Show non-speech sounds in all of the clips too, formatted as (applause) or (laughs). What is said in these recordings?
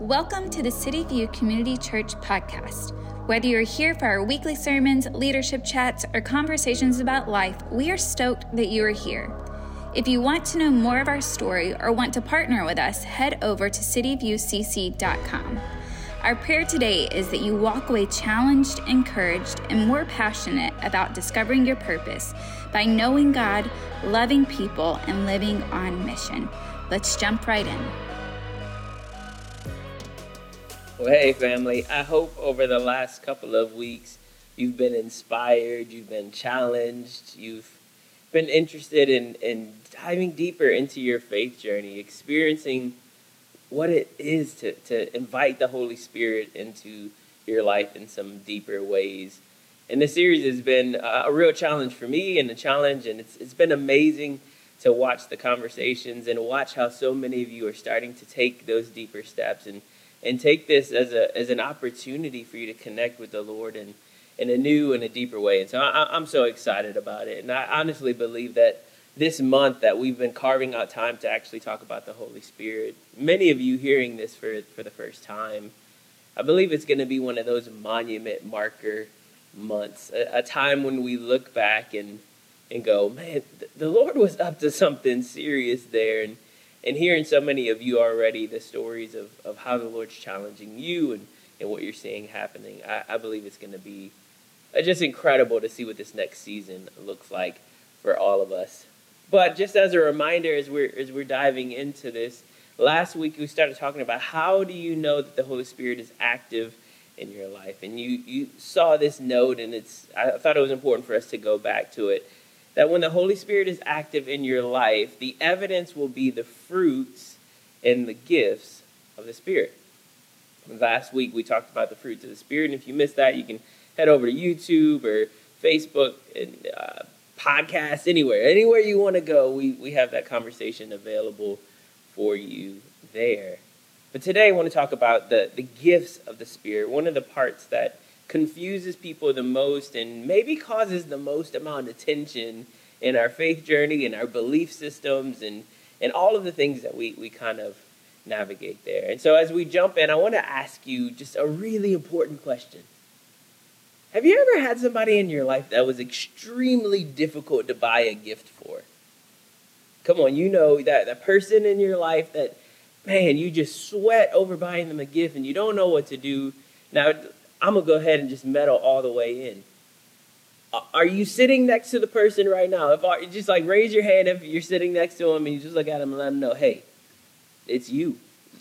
Welcome to the City View Community Church podcast. Whether you're here for our weekly sermons, leadership chats, or conversations about life, we are stoked that you are here. If you want to know more of our story or want to partner with us, head over to cityviewcc.com. Our prayer today is that you walk away challenged, encouraged, and more passionate about discovering your purpose by knowing God, loving people, and living on mission. Let's jump right in. Well, hey, family. I hope over the last couple of weeks you've been inspired, you've been challenged, you've been interested in, in diving deeper into your faith journey, experiencing what it is to, to invite the Holy Spirit into your life in some deeper ways. And this series has been a real challenge for me and a challenge, and it's, it's been amazing to watch the conversations and watch how so many of you are starting to take those deeper steps and and take this as a as an opportunity for you to connect with the Lord in in a new and a deeper way. And so I, I'm so excited about it, and I honestly believe that this month that we've been carving out time to actually talk about the Holy Spirit. Many of you hearing this for for the first time, I believe it's going to be one of those monument marker months, a, a time when we look back and and go, man, the Lord was up to something serious there, and and hearing so many of you already the stories of, of how the Lord's challenging you and, and what you're seeing happening, I, I believe it's going to be uh, just incredible to see what this next season looks like for all of us. But just as a reminder, as we're as we're diving into this, last week we started talking about how do you know that the Holy Spirit is active in your life, and you you saw this note, and it's I thought it was important for us to go back to it that when the Holy Spirit is active in your life, the evidence will be the fruits and the gifts of the Spirit. Last week we talked about the fruits of the Spirit, and if you missed that, you can head over to YouTube or Facebook and uh, podcast, anywhere. Anywhere you want to go, we, we have that conversation available for you there. But today I want to talk about the, the gifts of the Spirit, one of the parts that confuses people the most and maybe causes the most amount of tension in our faith journey and our belief systems and, and all of the things that we, we kind of navigate there. And so as we jump in, I want to ask you just a really important question. Have you ever had somebody in your life that was extremely difficult to buy a gift for? Come on, you know that, that person in your life that, man, you just sweat over buying them a gift and you don't know what to do. Now, I'm to go ahead and just meddle all the way in. Are you sitting next to the person right now? If are, just like raise your hand if you're sitting next to them and you just look at them and let them know, hey, it's you.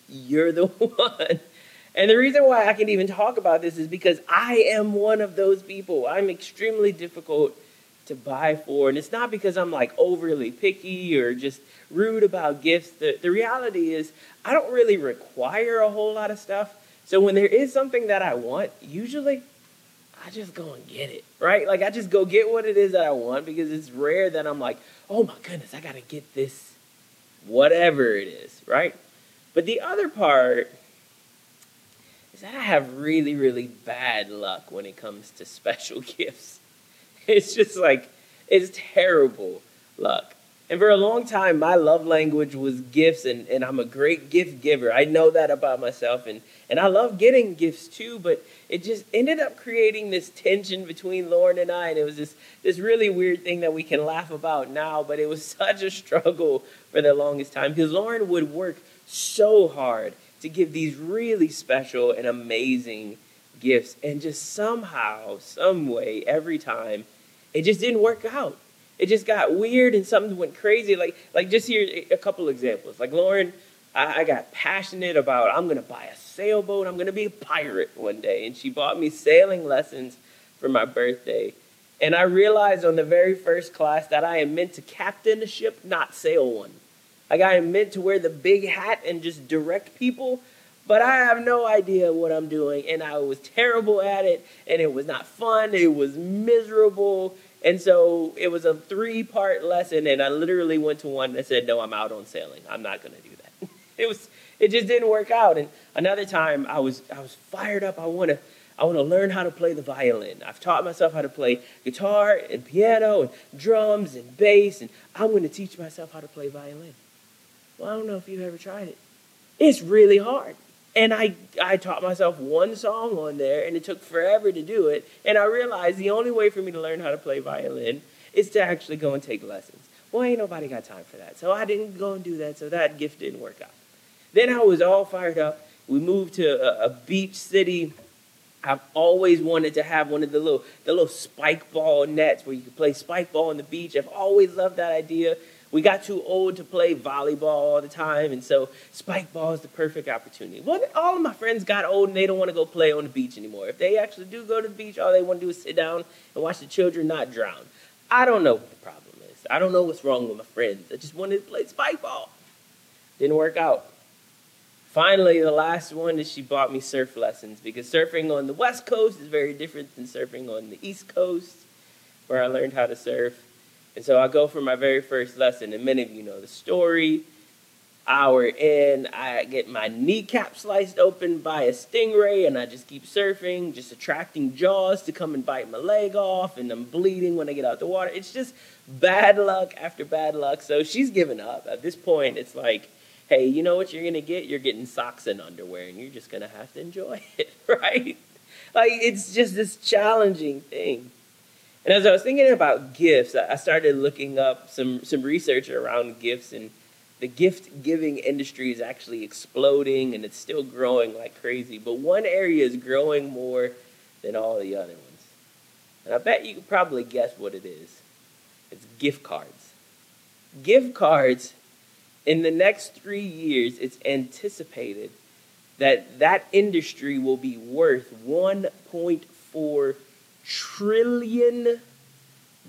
You're the (laughs) one. And the reason why I can even talk about this is because I am one of those people. I'm extremely difficult to buy for. And it's not because I'm like overly picky or just rude about gifts. The, the reality is, I don't really require a whole lot of stuff. So when there is something that I want, usually I just go and get it, right? Like I just go get what it is that I want because it's rare that I'm like, oh my goodness, I got to get this, whatever it is, right? But the other part is that I have really, really bad luck when it comes to (laughs) special gifts. It's just like, it's terrible luck. And for a long time, my love language was gifts, and, and I'm a great gift giver. I know that about myself, and, and I love getting gifts too, but it just ended up creating this tension between Lauren and I, and it was this, this really weird thing that we can laugh about now, but it was (laughs) such a struggle for the longest time because Lauren would work so hard to give these really special and amazing gifts, and just somehow, some way, every time, it just didn't work out it just got weird and something went crazy. Like, like just here a couple examples. Like Lauren, I, I got passionate about I'm to buy a sailboat. I'm to be a pirate one day, and she bought me sailing lessons for my birthday. And I realized on the very first class that I am meant to captain a ship, not sail one. Like I am meant to wear the big hat and just direct people, but I have no idea what I'm doing, and I was terrible at it, and it was not fun. It was miserable, and so it was a three part lesson, and I literally went to one that said, No, I'm out on sailing. I'm not going to do that. (laughs) it was it just didn't work out. And another time I was I was fired up. I want to I want to learn how to play the violin. I've taught myself how to play guitar and piano and drums and bass, and I'm going to teach myself how to play violin. Well, I don't know if you've ever tried it. It's really hard. And I, I taught myself one song on there, and it took forever to do it. And I realized the only way for me to learn how to play violin is to actually go and take lessons. Well, ain't nobody got time for that. So I didn't go and do that, so that gift didn't work out. Then I was all fired up. We moved to a, a beach city. I've always wanted to have one of the little the little spike ball nets where you can play spike ball on the beach. I've always loved that idea. We got too old to play volleyball all the time, and so spike ball is the perfect opportunity. Well, all of my friends got old and they don't want to go play on the beach anymore. If they actually do go to the beach, all they want to do is sit down and watch the children not drown. I don't know what the problem is. I don't know what's wrong with my friends. I just wanted to play spike ball. Didn't work out. Finally, the last one is she bought me surf lessons because surfing on the West Coast is very different than surfing on the East Coast, where I learned how to surf. And so I go for my very first lesson, and many of you know the story. Hour in, I get my kneecap sliced open by a stingray, and I just keep surfing, just attracting jaws to come and bite my leg off, and I'm bleeding when I get out the water. It's just bad luck after bad luck. So she's given up. At this point, it's like, hey, you know what you're gonna get? You're getting socks and underwear, and you're just gonna have to enjoy (laughs) it, right? Like it's just this challenging thing. And as I was thinking about gifts, I started looking up some, some research around gifts, and the gift giving industry is actually exploding and it's still growing like crazy. But one area is growing more than all the other ones. And I bet you could probably guess what it is it's gift cards. Gift cards, in the next three years, it's anticipated that that industry will be worth 1.4 trillion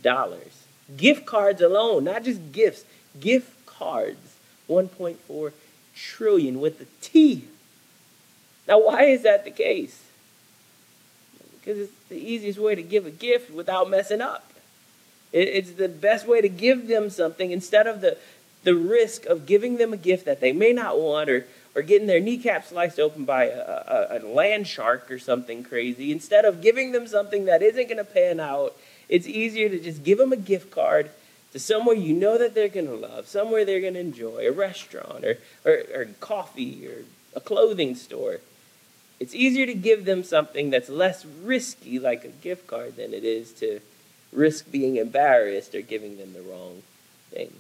dollars. Gift cards alone, not just gifts, gift cards, 1.4 trillion with the T. Now, why is that the case? Because it's the easiest way to give a gift without messing up. It's the best way to give them something instead of the, the risk of giving them a gift that they may not want or, or getting their kneecap sliced open by a, a, a land shark or something crazy, instead of giving them something that isn't going to pan out, it's easier to just give them a gift card to somewhere you know that they're going to love, somewhere they're going to enjoy, a restaurant or, or, or coffee or a clothing store. It's easier to give them something that's less risky, like a gift card, than it is to risk being embarrassed or giving them the wrong thing.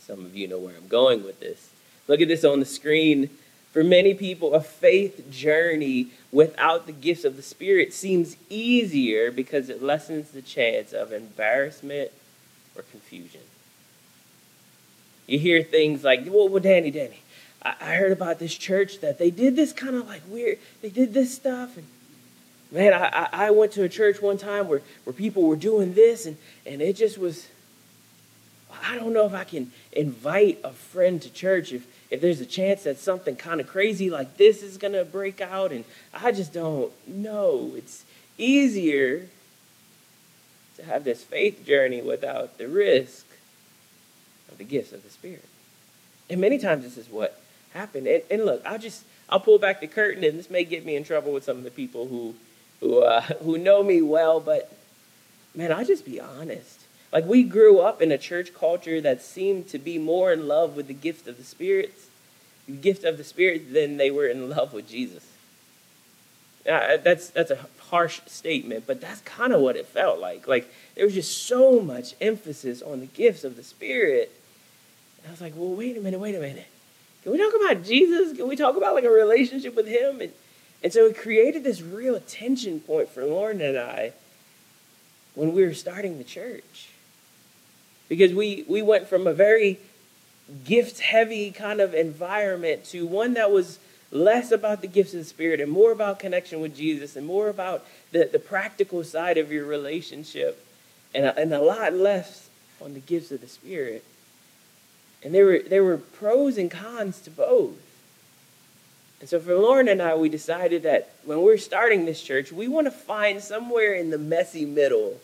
Some of you know where I'm going with this. Look at this on the screen. For many people, a faith journey without the gifts of the Spirit seems easier because it lessens the chance of embarrassment or confusion. You hear things like, well, well Danny, Danny, I, I heard about this church that they did this kind of like weird, they did this stuff. And man, I, I went to a church one time where, where people were doing this, and, and it just was, I don't know if I can invite a friend to church if, if there's a chance that something kind of crazy like this is going to break out. And I just don't know. It's easier to have this faith journey without the risk of the gifts of the Spirit. And many times this is what happened. And, and look, I'll just, I'll pull back the curtain, and this may get me in trouble with some of the people who, who, uh, (laughs) who know me well, but man, I'll just be honest. Like we grew up in a church culture that seemed to be more in love with the gift of the Spirit, the gift of the Spirit, than they were in love with Jesus. That's that's a harsh statement, but that's kind of what it felt like. Like there was just so much emphasis on the gifts of the Spirit. And I was like, well, wait a minute, wait a minute. Can we talk about Jesus? Can we talk about like a relationship with Him? And, and so it created this real tension point for Lauren and I when we were starting the church because we, we went from a very gift heavy kind of environment to one that was less about the gifts of the Spirit and more about connection with Jesus and more about the, the practical side of your relationship and a, and a lot less on the gifts of the Spirit. And there were, there were pros and cons to both. And so for Lauren and I, we decided that when we're starting this church, we want to find somewhere in the messy middle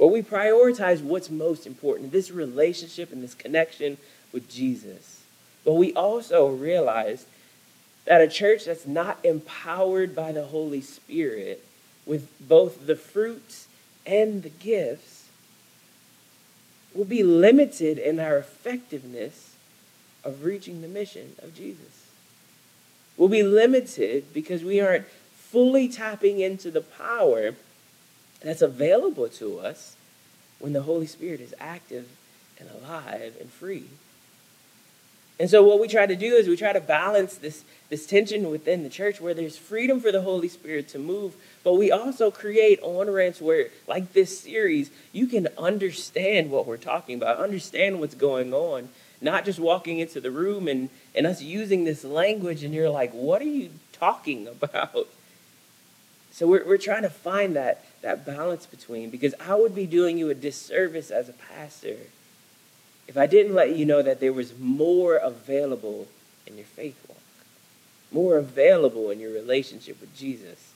where we prioritize what's most important this relationship and this connection with Jesus. But we also realize that a church that's not empowered by the Holy Spirit with both the fruits and the gifts will be limited in our effectiveness of reaching the mission of Jesus. We'll be limited because we aren't fully tapping into the power that's available to us when the Holy Spirit is active and alive and free. And so what we try to do is we try to balance this, this tension within the church where there's freedom for the Holy Spirit to move, but we also create on ramps where, like this series, you can understand what we're talking about, understand what's going on, not just walking into the room and, and us using this language and you're like, what are you talking (laughs) about? So we're, we're trying to find that, that balance between, because I would be doing you a disservice as a pastor if I didn't let you know that there was more available in your faith walk, more available in your relationship with Jesus,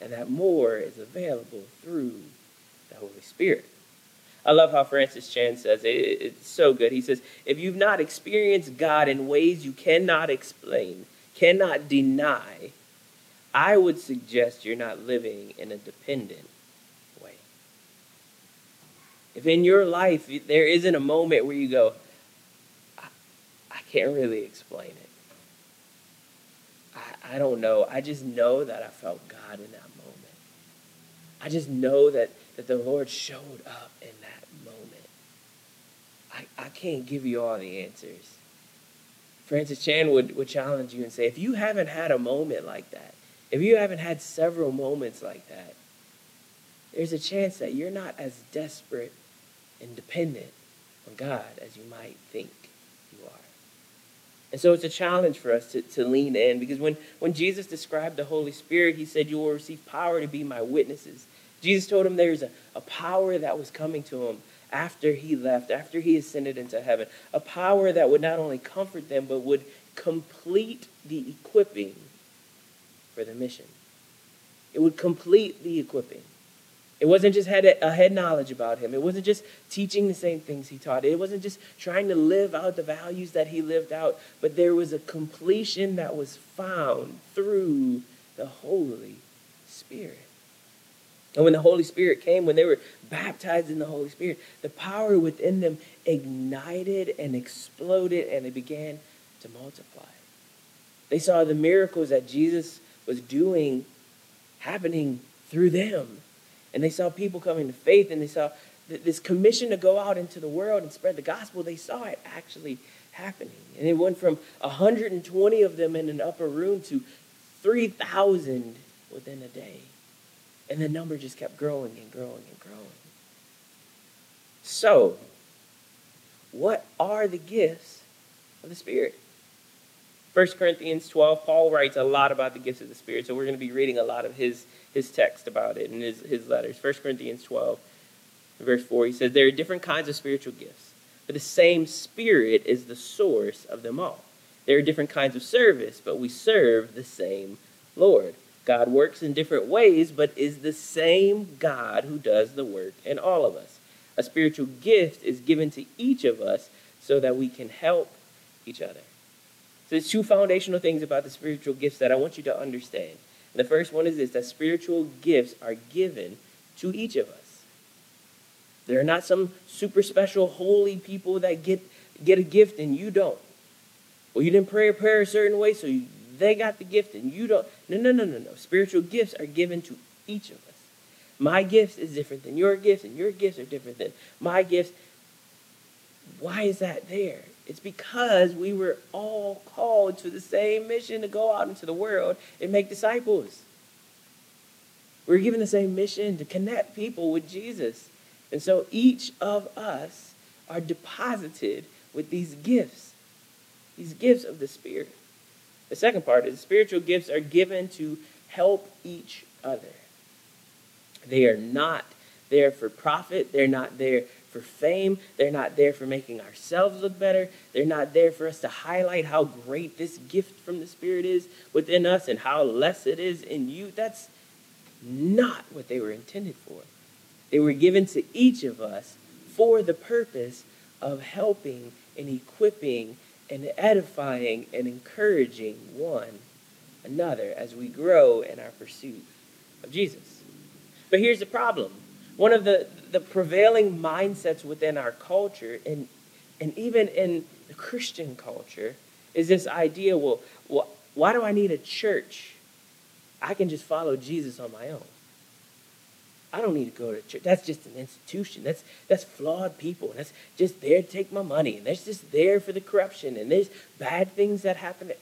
and that more is available through the Holy Spirit. I love how Francis Chan says it. It's so good. He says, If you've not experienced God in ways you cannot explain, cannot deny, I would suggest you're not living in a dependent if in your life there isn't a moment where you go, I, I can't really explain it. I, I don't know. I just know that I felt God in that moment. I just know that, that the Lord showed up in that moment. I, I can't give you all the answers. Francis Chan would, would challenge you and say, if you haven't had a moment like that, if you haven't had several moments like that, there's a chance that you're not as desperate and dependent on God as you might think you are. And so it's a challenge for us to, to lean in because when, when Jesus described the Holy Spirit, he said, You will receive power to be my witnesses. Jesus told him there's a, a power that was coming to him after he left, after he ascended into heaven, a power that would not only comfort them, but would complete the equipping for the mission. It would complete the equipping. It wasn't just had a head knowledge about him. It wasn't just teaching the same things he taught. It wasn't just trying to live out the values that he lived out, but there was a completion that was found through the Holy Spirit. And when the Holy Spirit came, when they were baptized in the Holy Spirit, the power within them ignited and exploded and it began to multiply. They saw the miracles that Jesus was doing happening through them and they saw people coming to faith and they saw this commission to go out into the world and spread the gospel. They saw it actually happening. And it went from 120 of them in an upper room to 3,000 within a day. And the number just kept growing and growing and growing. So, what are the gifts of the Spirit? 1 Corinthians 12, Paul writes a lot about the gifts of the Spirit. So we're going to be reading a lot of his his text about it in his, his letters. 1 Corinthians 12, verse 4, he says, There are different kinds of spiritual gifts, but the same Spirit is the source of them all. There are different kinds of service, but we serve the same Lord. God works in different ways, but is the same God who does the work in all of us. A spiritual gift is given to each of us so that we can help each other. So there's two foundational things about the spiritual gifts that I want you to understand. The first one is this that spiritual gifts are given to each of us. They're not some super special holy people that get, get a gift and you don't. Well, you didn't pray a prayer a certain way, so you, they got the gift and you don't. No, no, no, no, no. Spiritual gifts are given to each of us. My gifts is different than your gifts, and your gifts are different than my gifts. Why is that there? It's because we were all called to the same mission to go out into the world and make disciples. We are given the same mission to connect people with Jesus. And so each of us are deposited with these gifts, these gifts of the Spirit. The second part is spiritual gifts are given to help each other. They are not there for profit, they're not there for fame. They're not there for making ourselves look better. They're not there for us to highlight how great this gift from the Spirit is within us and how less it is in you. That's not what they were intended for. They were given to each of us for the purpose of helping and equipping and edifying and encouraging one another as we grow in our pursuit of Jesus. But here's the problem one of the, the prevailing mindsets within our culture and, and even in the Christian culture is this idea well, why do I need a church? I can just follow Jesus on my own. I don't need to go to church. That's just an institution. That's that's flawed people. That's just there to take my money. And that's just there for the corruption. And there's bad things that happen.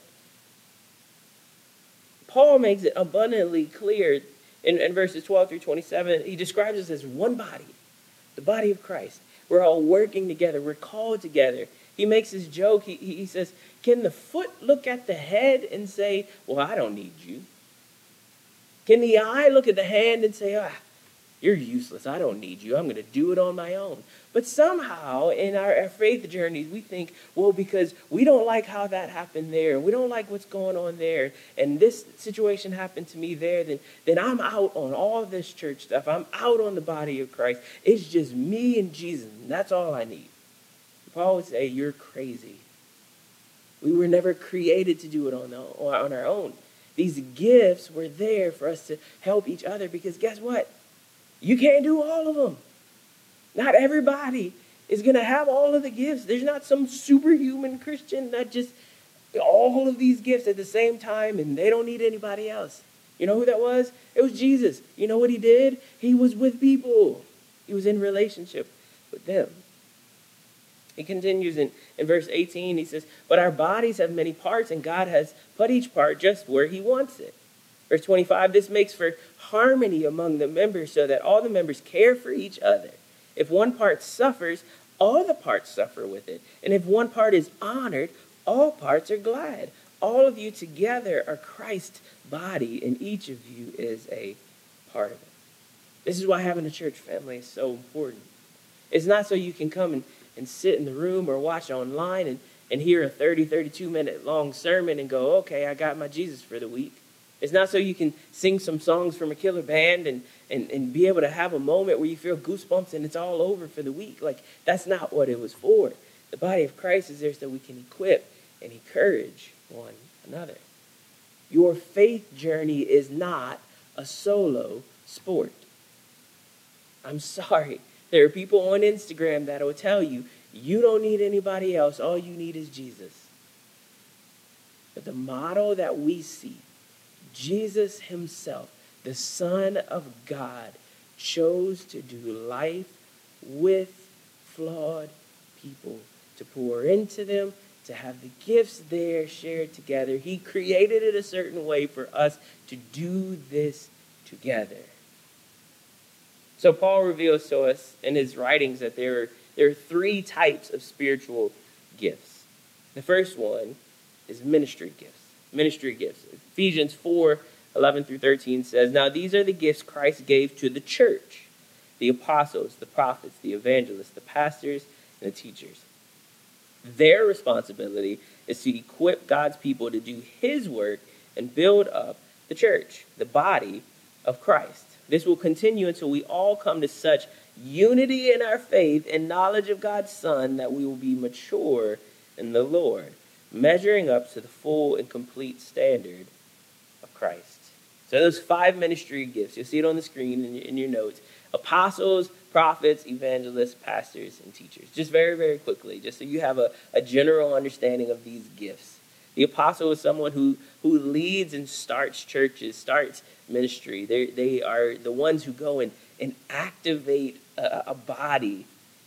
Paul makes it abundantly clear in, in verses 12 through 27. He describes us as one body, the body of Christ. We're all working together. We're called together. He makes this joke. He, he says, Can the foot look at the head and say, Well, I don't need you? Can the eye look at the hand and say, Ah, you're useless. I don't need you. I'm going to do it on my own. But somehow in our, faith journeys, we think, well, because we don't like how that happened there, we don't like what's going on there, and this situation happened to me there, then, then I'm out on all this church stuff. I'm out on the body of Christ. It's just me and Jesus, and that's all I need. Paul would say, You're crazy. We were never created to do it on, the, on our own. These gifts were there for us to help each other because guess what? You can't do all of them. Not everybody is going to have all of the gifts. There's not some superhuman Christian that just all of these gifts at the same time and they don't need anybody else. You know who that was? It was Jesus. You know what he did? He was with people. He was in relationship with them. He continues in, in verse 18. He says, But our bodies have many parts, and God has put each part just where he wants it. Verse 25, this makes for harmony among the members so that all the members care for each other. If one part suffers, all the parts suffer with it. And if one part is honored, all parts are glad. All of you together are Christ's body, and each of you is a part of it. This is why having a church family is so important. It's not so you can come and, and sit in the room or watch online and, and hear a 30, 32 minute long sermon and go, okay, I got my Jesus for the week. It's not so you can sing some songs from a killer band and, and, and be able to have a moment where you feel goosebumps and it's all over for the week. Like, that's not what it was for. The body of Christ is there so we can equip and encourage one another. Your faith journey is not a solo sport. I'm sorry. There are people on Instagram that will tell you you don't need anybody else. All you need is Jesus. But the model that we see Jesus himself, the Son of God, chose to do life with flawed people, to pour into them, to have the gifts there shared together. He created it a certain way for us to do this together. So Paul reveals to us in his writings that there are, there are three types of spiritual gifts. The first one is ministry gifts. Ministry gifts. Ephesians 4 11 through 13 says, Now these are the gifts Christ gave to the church the apostles, the prophets, the evangelists, the pastors, and the teachers. Their responsibility is to equip God's people to do His work and build up the church, the body of Christ. This will continue until we all come to such unity in our faith and knowledge of God's Son that we will be mature in the Lord, measuring up to the full and complete standard of Christ. So those five ministry gifts, you'll see it on the screen in your, in your notes. Apostles, prophets, evangelists, pastors, and teachers. Just very, very quickly, just so you have a, a general understanding of these gifts. The apostle is someone who, who leads and starts churches, starts ministry. They, they are the ones who go and, and activate a, a body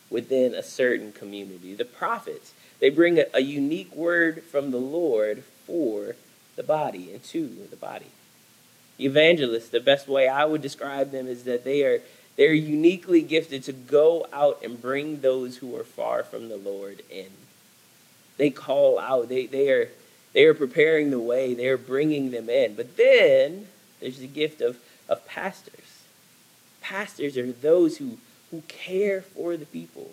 within a certain community. The prophets, they bring a, a unique word from the Lord for the body and to the body. Evangelists, the best way I would describe them is that they are they're uniquely gifted to go out and bring those who are far from the Lord in. They call out. They they are they are preparing the way. They are bringing them in. But then there's the gift of of pastors. Pastors are those who who care for the people.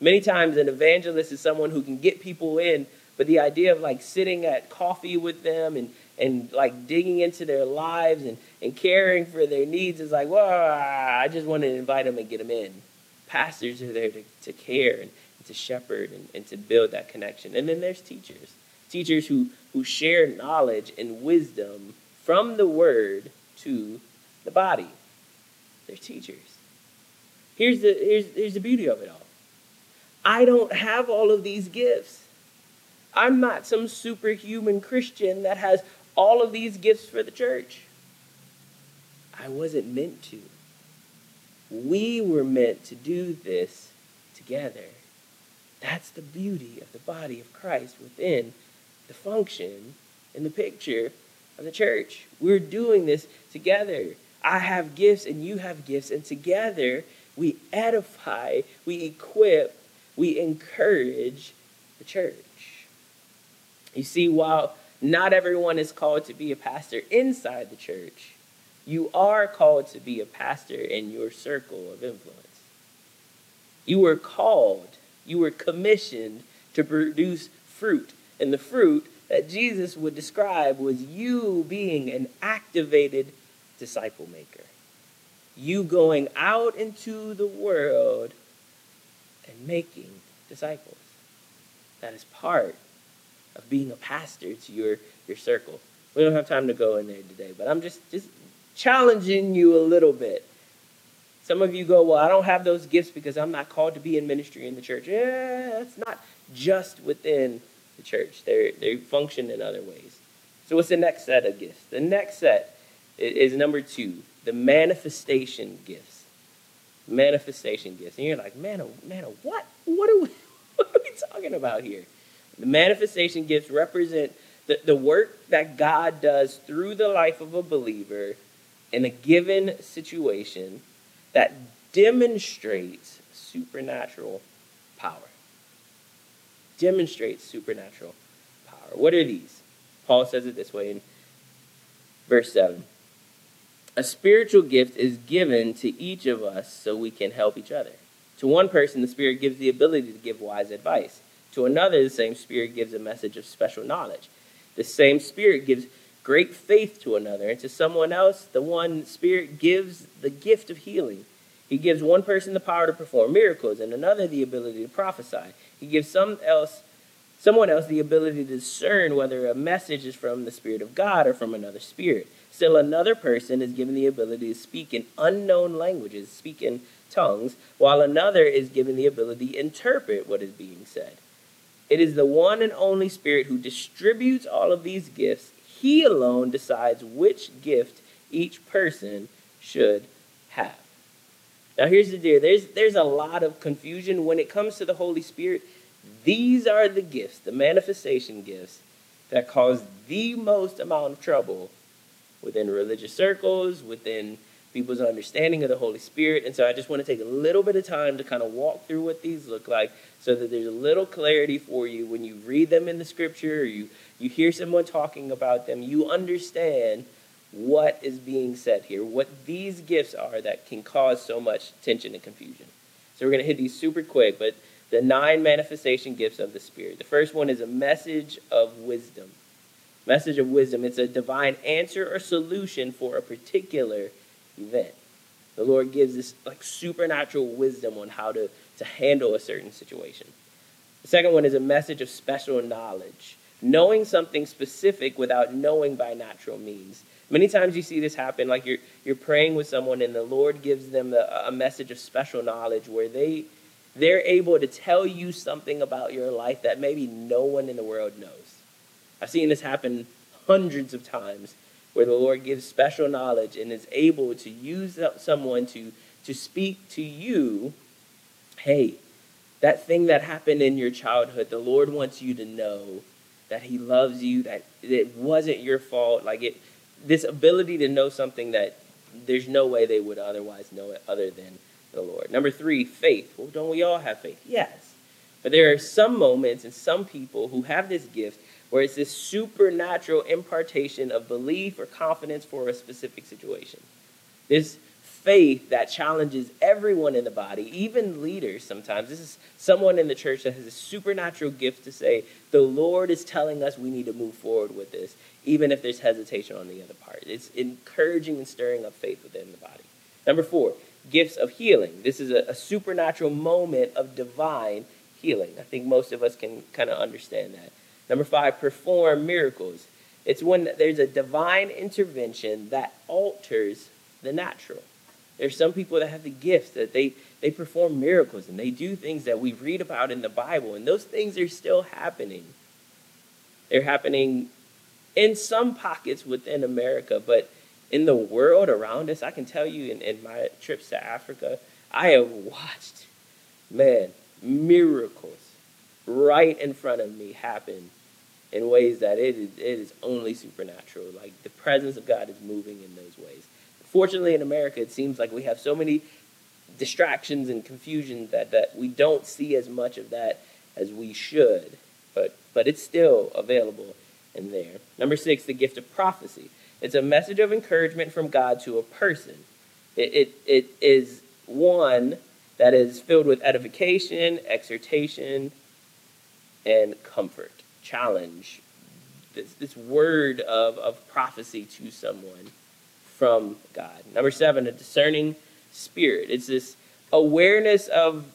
Many times an evangelist is someone who can get people in but the idea of like sitting at coffee with them and, and like digging into their lives and, and caring for their needs is like, well, I just want to invite them and get them in. Pastors are there to, to care and, to shepherd and, and to build that connection. And then there's teachers. Teachers who, who share knowledge and wisdom from the word to the body. They're teachers. Here's the, here's, here's the beauty of it all. I don't have all of these gifts. I'm not some superhuman Christian that has all of these gifts for the church. I wasn't meant to. We were meant to do this together. That's the beauty of the body of Christ within the function in the picture of the church. We're doing this together. I have gifts and you have gifts, and together we edify, we equip, we encourage the church. You see, while not everyone is called to be a pastor inside the church, you are called to be a pastor in your circle of influence. You were called, you were commissioned to produce fruit. And the fruit that Jesus would describe was you being an activated disciple maker. You going out into the world and making disciples. That is part of being a pastor to your, your circle. We don't have time to go in there today, but I'm just, just challenging you a little bit. Some of you go, Well, I don't have those gifts because I'm not called to be in ministry in the church. Yeah, it's not just within the church, they they function in other ways. So, what's the next set of gifts? The next set is number two the manifestation gifts. Manifestation gifts. And you're like, man, man, what? What are, we, (laughs) what are we talking about here? The manifestation gifts represent the, the work that God does through the life of a believer in a given situation that demonstrates supernatural power. Demonstrates supernatural power. What are these? Paul says it this way in verse 7. A spiritual gift is given to each of us so we can help each other. To one person, the Spirit gives the ability to give wise advice. To another, the same Spirit gives a message of special knowledge. The same Spirit gives great faith to another. And to someone else, the one Spirit gives the gift of healing. He gives one person the power to perform miracles and another the ability to prophesy. He gives some else, someone else the ability to discern whether a message is from the Spirit of God or from another spirit. Still, another person is given the ability to speak in unknown languages, speak in tongues, while another is given the ability to interpret what is being said. It is the one and only Spirit who distributes all of these gifts. He alone decides which gift each person should have. Now, here's the deal there's, there's a lot of confusion when it comes to the Holy Spirit. These are the gifts, the manifestation gifts, that cause the most amount of trouble within religious circles, within people's understanding of the Holy Spirit. And so I just want to take a little bit of time to kind of walk through what these look like so that there's a little clarity for you when you read them in the scripture or you, you hear someone talking about them, you understand what is being said here, what these gifts are that can cause so much tension and confusion. So we're going to hit these super quick, but the nine manifestation gifts of the Spirit. The first one is a message of wisdom message of wisdom. It's a divine answer or solution for a particular event. The Lord gives this like supernatural wisdom on how to, to handle a certain situation. The second one is a message of special knowledge, knowing something specific without knowing by natural means. Many times you see this happen, like you're, you're praying with someone and the Lord gives them a, a message of special knowledge where they, they're able to tell you something about your life that maybe no one in the world knows. I've seen this happen hundreds of times where the Lord gives special knowledge and is able to use someone to, to speak to you hey, that thing that happened in your childhood, the Lord wants you to know that He loves you, that it wasn't your fault. Like it, this ability to know something that there's no way they would otherwise know it other than the Lord. Number three, faith. Well, don't we all have faith? Yes. But there are some moments and some people who have this gift where it's this supernatural impartation of belief or confidence for a specific situation. This faith that challenges everyone in the body, even leaders sometimes. This is someone in the church that has a supernatural gift to say, the Lord is telling us we need to move forward with this, even if there's hesitation on the other part. It's encouraging and stirring up faith within the body. Number four, gifts of healing. This is a, a supernatural moment of divine healing. I think most of us can kind of understand that. Number five, perform miracles. It's when there's a divine intervention that alters the natural. There's some people that have the gift that they, they perform miracles and they do things that we read about in the Bible, and those things are still happening They're happening in some pockets within America, but in the world around us, I can tell you in, in my trips to Africa, I have watched, man, miracles right in front of me happen in ways that it is, it is only supernatural. Like the presence of God is moving in those ways. Fortunately, in America, it seems like we have so many distractions and confusion that, that we don't see as much of that as we should. But, but it's still available in there. Number six, the gift of prophecy. It's a message of encouragement from God to a person. It, it, it is one that is filled with edification, exhortation, and comfort, challenge. This, this word of, of prophecy to someone from God. Number seven, a discerning spirit. It's this awareness of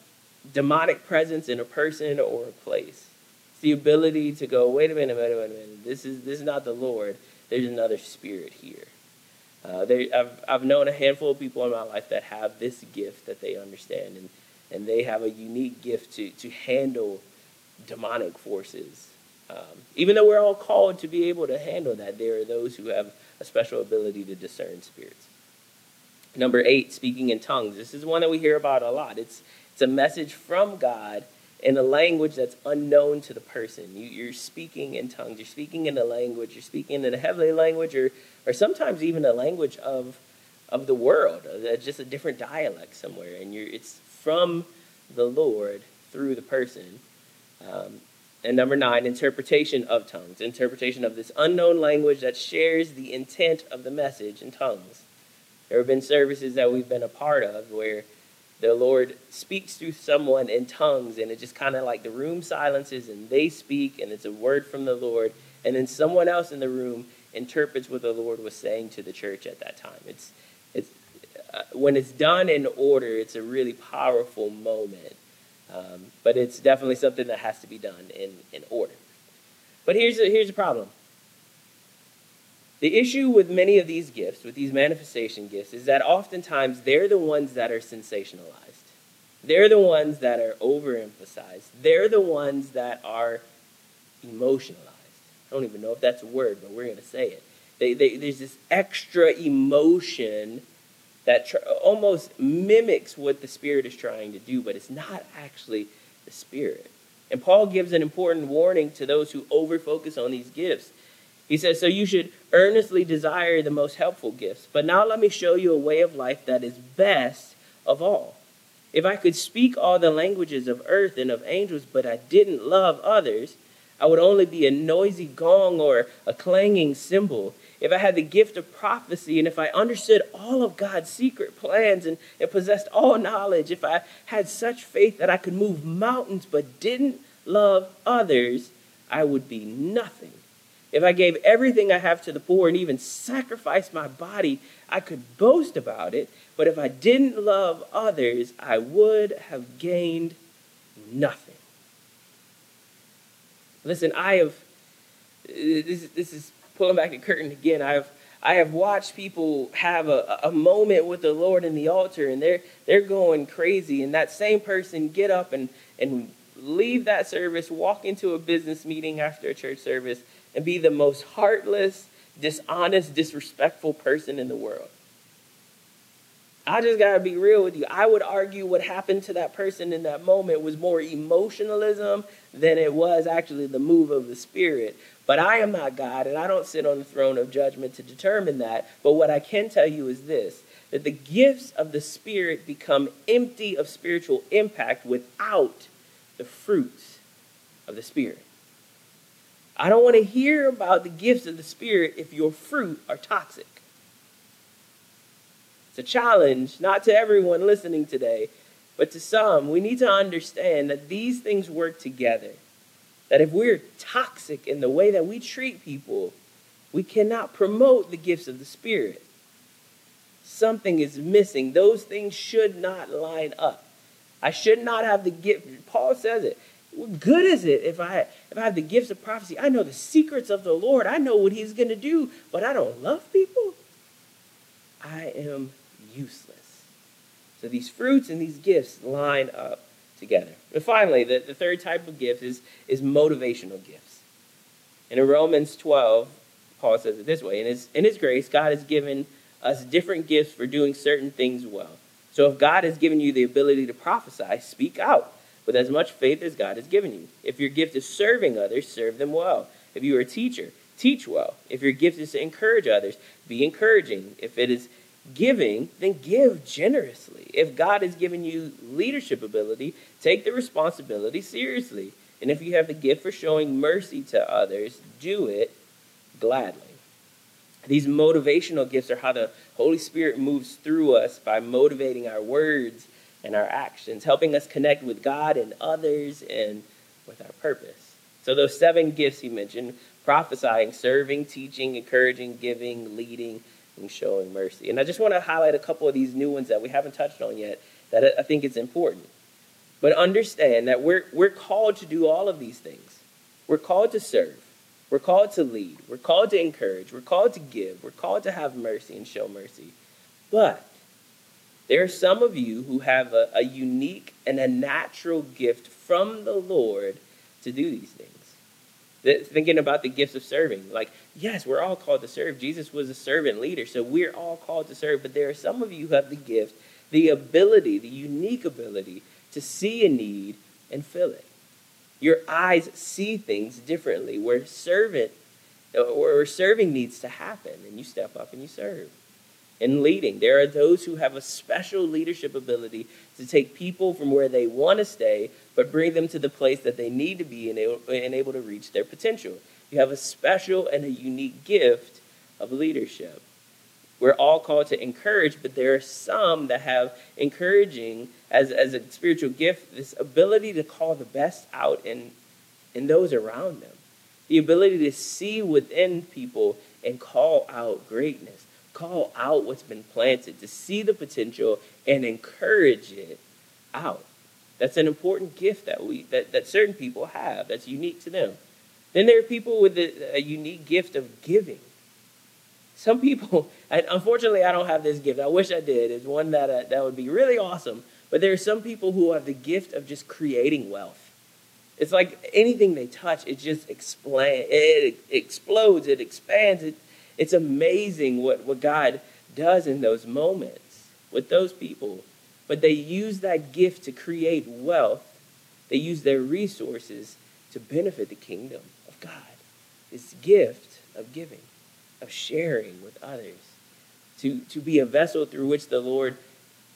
demonic presence in a person or a place. It's the ability to go, wait a minute, wait a minute, wait a minute. This is this is not the Lord. There's another spirit here. Uh, I've, I've known a handful of people in my life that have this gift that they understand, and, and they have a unique gift to, to handle demonic forces. Um, even though we're all called to be able to handle that, there are those who have a special ability to discern spirits. Number eight, speaking in tongues. This is one that we hear about a lot. It's, it's a message from God in a language that's unknown to the person. You, you're speaking in tongues, you're speaking in a language, you're speaking in a heavenly language, or, or sometimes even a language of, of the world, uh, just a different dialect somewhere. And you're, it's from the Lord through the person. Um, and number nine, interpretation of tongues, interpretation of this unknown language that shares the intent of the message in tongues. There have been services that we've been a part of where the Lord speaks through someone in tongues, and it just kind of like the room silences and they speak, and it's a word from the Lord, and then someone else in the room interprets what the Lord was saying to the church at that time. It's, it's uh, when it's done in order, it's a really powerful moment. Um, but it's definitely something that has to be done in, in order. But here's a, here's the problem. The issue with many of these gifts, with these manifestation gifts, is that oftentimes they're the ones that are sensationalized. They're the ones that are overemphasized. They're the ones that are emotionalized. I don't even know if that's a word, but we're going to say it. They, they, there's this extra emotion that tr- almost mimics what the Spirit is trying to do, but it's not actually the Spirit. And Paul gives an important warning to those who overfocus on these gifts. He says, So you should earnestly desire the most helpful gifts. But now let me show you a way of life that is best of all. If I could speak all the languages of earth and of angels, but I didn't love others, I would only be a noisy gong or a clanging cymbal if I had the gift of prophecy, and if I understood all of God's secret plans and, and possessed all knowledge, if I had such faith that I could move mountains but didn't love others, I would be nothing. If I gave everything I have to the poor and even sacrificed my body, I could boast about it. But if I didn't love others, I would have gained nothing. Listen, I have, uh, this, this is pulling back the curtain again, I've I have watched people have a, a moment with the Lord in the altar and they're they're going crazy and that same person get up and, and leave that service, walk into a business meeting after a church service, and be the most heartless, dishonest, disrespectful person in the world. I just got to be real with you. I would argue what happened to that person in that moment was more emotionalism than it was actually the move of the Spirit. But I am not God, and I don't sit on the throne of judgment to determine that. But what I can tell you is this that the gifts of the Spirit become empty of spiritual impact without the fruits of the Spirit. I don't want to hear about the gifts of the Spirit if your fruit are toxic. It's a challenge, not to everyone listening today, but to some. We need to understand that these things work together. That if we're toxic in the way that we treat people, we cannot promote the gifts of the Spirit. Something is missing. Those things should not line up. I should not have the gift. Paul says it. What good is it if I if I have the gifts of prophecy? I know the secrets of the Lord. I know what He's going to do, but I don't love people. I am useless. So these fruits and these gifts line up together. And finally, the, the third type of gift is, is motivational gifts. And in Romans 12, Paul says it this way in his, in his grace, God has given us different gifts for doing certain things well. So if God has given you the ability to prophesy, speak out with as much faith as God has given you. If your gift is serving others, serve them well. If you are a teacher, teach well. If your gift is to encourage others, be encouraging. If it is giving, then give generously. If God has given you leadership ability, take the responsibility seriously. And if you have the gift for showing mercy to others, do it gladly. These motivational gifts are how the Holy Spirit moves through us by motivating our words and our actions, helping us connect with God and others and with our purpose. So, those seven gifts he mentioned prophesying, serving, teaching, encouraging, giving, leading, and showing mercy. And I just want to highlight a couple of these new ones that we haven't touched on yet that I think it's important. But understand that we're, we're called to do all of these things. We're called to serve. We're called to lead. We're called to encourage. We're called to give. We're called to have mercy and show mercy. But there are some of you who have a, a unique and a natural gift from the Lord to do these things thinking about the gifts of serving. Like, yes, we're all called to serve. Jesus was a servant leader, so we're all called to serve. But there are some of you who have the gift, the ability, the unique ability to see a need and fill it. Your eyes see things differently. Where servant or serving needs to happen, and you step up and you serve. And leading, there are those who have a special leadership ability to take people from where they want to stay but bring them to the place that they need to be and able to reach their potential. You have a special and a unique gift of leadership. We're all called to encourage, but there are some that have encouraging as, as a spiritual gift, this ability to call the best out in, in those around them. The ability to see within people and call out greatness, call out what's been planted, to see the potential and encourage it out. That's an important gift that we that, that certain people have that's unique to them. Then there are people with a, a unique gift of giving. Some people, (laughs) unfortunately, I don't have this gift. I wish I did. It's one that uh, that would be really awesome. But there are some people who have the gift of just creating wealth. It's like anything they touch, it just explain, it explodes, it expands. It, it's amazing what, what God does in those moments with those people but they use that gift to create wealth. They use their resources to benefit the kingdom of God. This gift of giving, of sharing with others, to, to be a vessel through which the Lord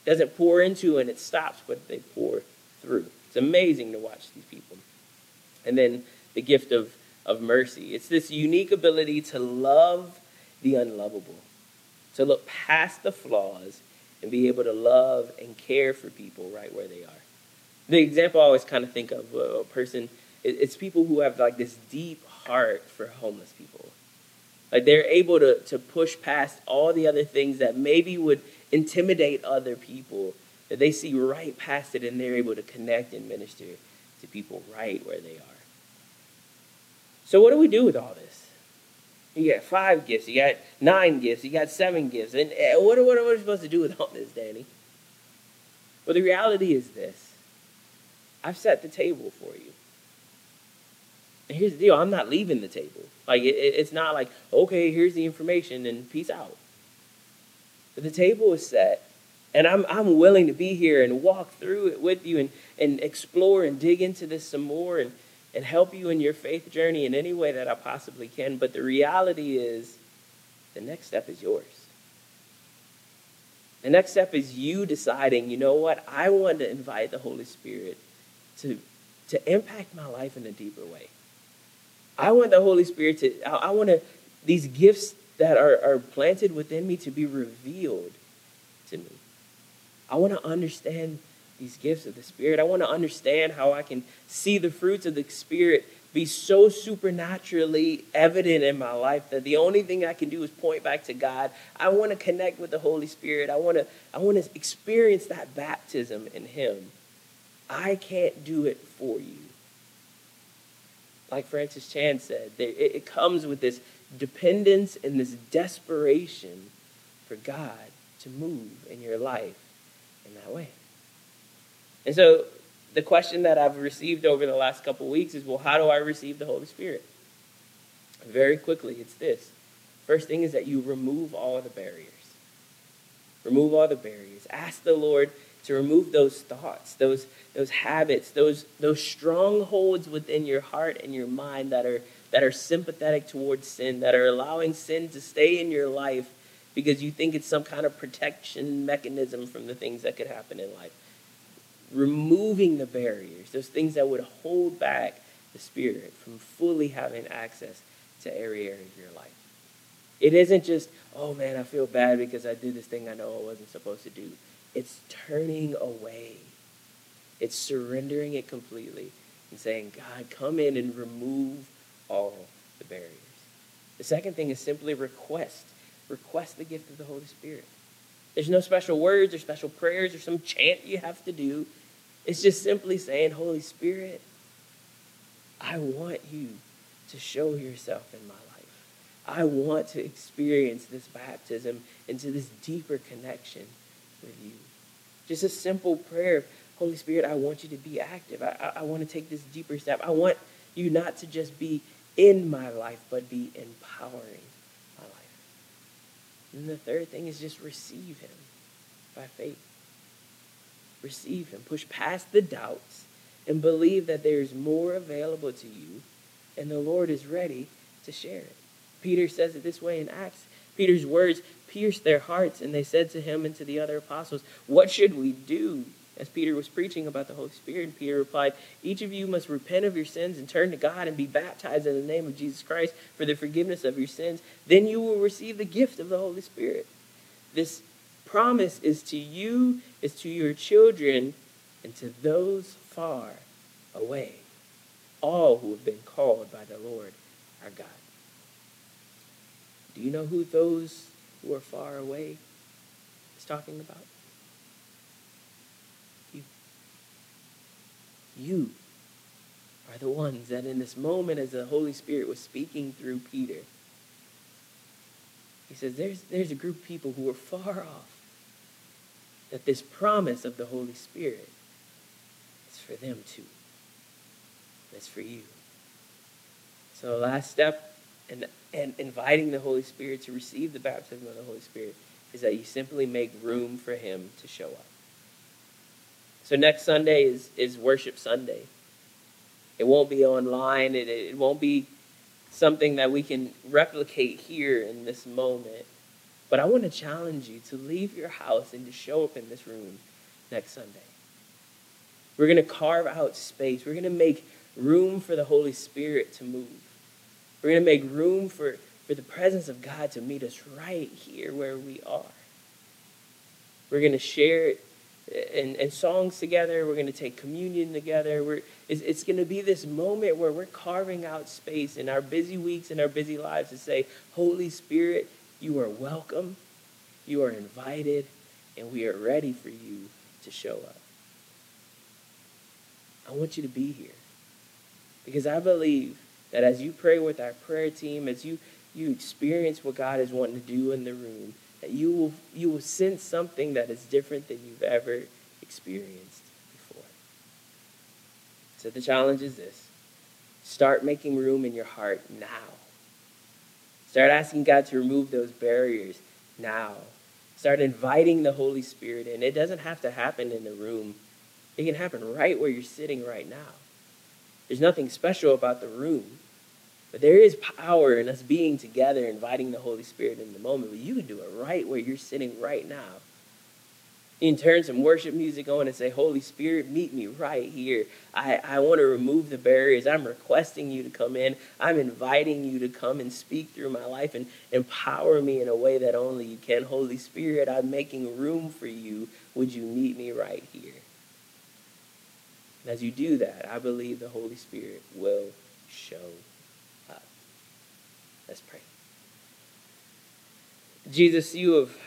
doesn't pour into and it stops, but they pour through. It's amazing to watch these people. And then the gift of, of mercy. It's this unique ability to love the unlovable, to look past the flaws and be able to love and care for people right where they are. The example I always kind of think of a person, it's people who have like this deep heart for homeless people. Like they're able to, to push past all the other things that maybe would intimidate other people, that they see right past it and they're able to connect and minister to people right where they are. So, what do we do with all this? You got five gifts. You got nine gifts. You got seven gifts. And eh, what, what, what are we supposed to do with all (laughs) this, Danny? Well, the reality is this I've set the table for you. And here's the deal I'm not leaving the table. Like, it, it's not like, okay, here's the information and peace out. But the table is set. And I'm, I'm willing to be here and walk through it with you and, and explore and dig into this some more and, and help you in your faith journey in any way that I possibly can. But the reality is, the next step is yours. The next step is you deciding, you know what, I want to invite the Holy Spirit to, to impact my life in a deeper way. I want the Holy Spirit to, I, want to, these gifts that are, are planted within me to be revealed to me. I want to understand these gifts of the Spirit. I want to understand how I can see the fruits of the Spirit be so supernaturally evident in my life that the only thing I can do is point back to God. I want to connect with the Holy Spirit. I want to I want to experience that baptism in him. I can't do it for you. Like Francis Chan said, it comes with this dependence and this desperation for God to move in your life in that way. And so the question that I've received over the last couple weeks is well, how do I receive the Holy Spirit? Very quickly, it's this. First thing is that you remove all the barriers. Remove all the barriers. Ask the Lord to remove those thoughts, those, those habits, those, those strongholds within your heart and your mind that are, that are sympathetic towards sin, that are allowing sin to stay in your life because you think it's some kind of protection mechanism from the things that could happen in life. Removing the barriers, those things that would hold back the Spirit from fully having access to every area of your life. It isn't just, oh man, I feel bad because I did this thing I know I wasn't supposed to do. It's turning away. It's surrendering it completely and saying, God, come in and remove all the barriers. The second thing is simply request. Request the gift of the Holy Spirit. There's no special words or special prayers or some chant you have to do. It's just simply saying, Holy Spirit, I want you to show yourself in my life. I want to experience this baptism into this deeper connection with you. Just a simple prayer Holy Spirit, I want you to be active. I, I, I want to take this deeper step. I want you not to just be in my life, but be empowering my life. And the third thing is just receive him by faith. Receive him. Push past the doubts and believe that there's more available to you, and the Lord is ready to share it. Peter says it this way in Acts. Peter's words pierced their hearts, and they said to him and to the other apostles, What should we do? As Peter was preaching about the Holy Spirit, and Peter replied, Each of you must repent of your sins and turn to God and be baptized in the name of Jesus Christ for the forgiveness of your sins. Then you will receive the gift of the Holy Spirit. This promise is to you, is to your children, and to those far away, all who have been called by the Lord our God. Do you know who those who are far away is talking about? You. You are the ones that in this moment as the Holy Spirit was speaking through Peter, he says there's, there's a group of people who are far off. That this promise of the Holy Spirit is for them too. It's for you. So the last step and, and inviting the Holy Spirit to receive the baptism of the Holy Spirit is that you simply make room for Him to show up. So next Sunday is, is Worship Sunday. It won't be online, it, it won't be something that we can replicate here in this moment. But I want to challenge you to leave your house and to show up in this room next Sunday. We're going to carve out space. We're going to make room for the Holy Spirit to move. We're going to make room for, for the presence of God to meet us right here where we are. We're going to share and, and songs together. We're going to take communion together. We're, it's, it's going to be this moment where we're carving out space in our busy weeks and our busy lives to say, Holy Spirit, you are welcome, you are invited, and we are ready for you to show up. I want you to be here because I believe that as you pray with our prayer team, as you, you experience what God is wanting to do in the room, that you will, you will sense something that is different than you've ever experienced before. So the challenge is this start making room in your heart now. Start asking God to remove those barriers now. Start inviting the Holy Spirit in. It doesn't have to happen in the room, it can happen right where you're sitting right now. There's nothing special about the room. But there is power in us being together, inviting the Holy Spirit in the moment. But you can do it right where you're sitting right now. Can turn some worship music on and say, Holy Spirit, meet me right here. I, I want to remove the barriers. I'm requesting you to come in. I'm inviting you to come and speak through my life and empower me in a way that only you can. Holy Spirit, I'm making room for you. Would you meet me right here? And as you do that, I believe the Holy Spirit will show up. Let's pray. Jesus, you have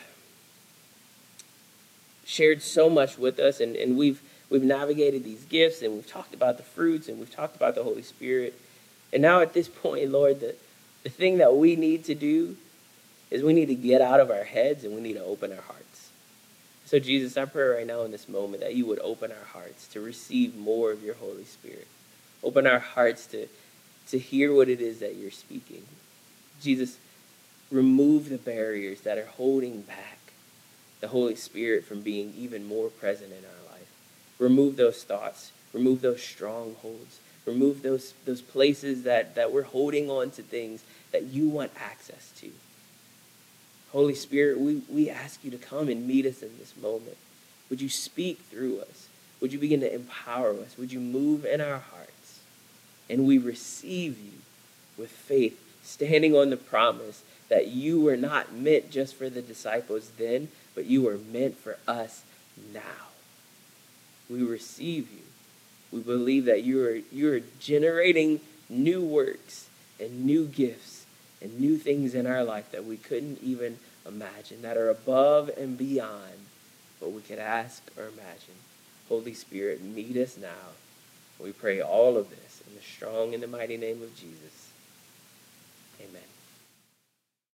shared so much with us, and, and we've, we've navigated these gifts, and we've talked about the fruits, and we've talked about the Holy Spirit. And now at this point, Lord, the, the thing that we need to do is we need to get out of our heads and we need to open our hearts. So, Jesus, I pray right now in this moment that you would open our hearts to receive more of your Holy Spirit. Open our hearts to, to hear what it is that you're speaking. Jesus, remove the barriers that are holding back the Holy Spirit from being even more present in our life. Remove those thoughts, remove those strongholds, remove those, those places that, that we're holding on to things that you want access to. Holy Spirit, we, we ask you to come and meet us in this moment. Would you speak through us? Would you begin to empower us? Would you move in our hearts? And we receive you with faith, standing on the promise that you were not meant just for the disciples then, but you were meant for us now. We receive you. We believe that you are, you are generating new works and new gifts and new things in our life that we couldn't even imagine, that are above and beyond what we could ask or imagine. Holy Spirit, meet us now. We pray all of this in the strong and the mighty name of Jesus. Amen.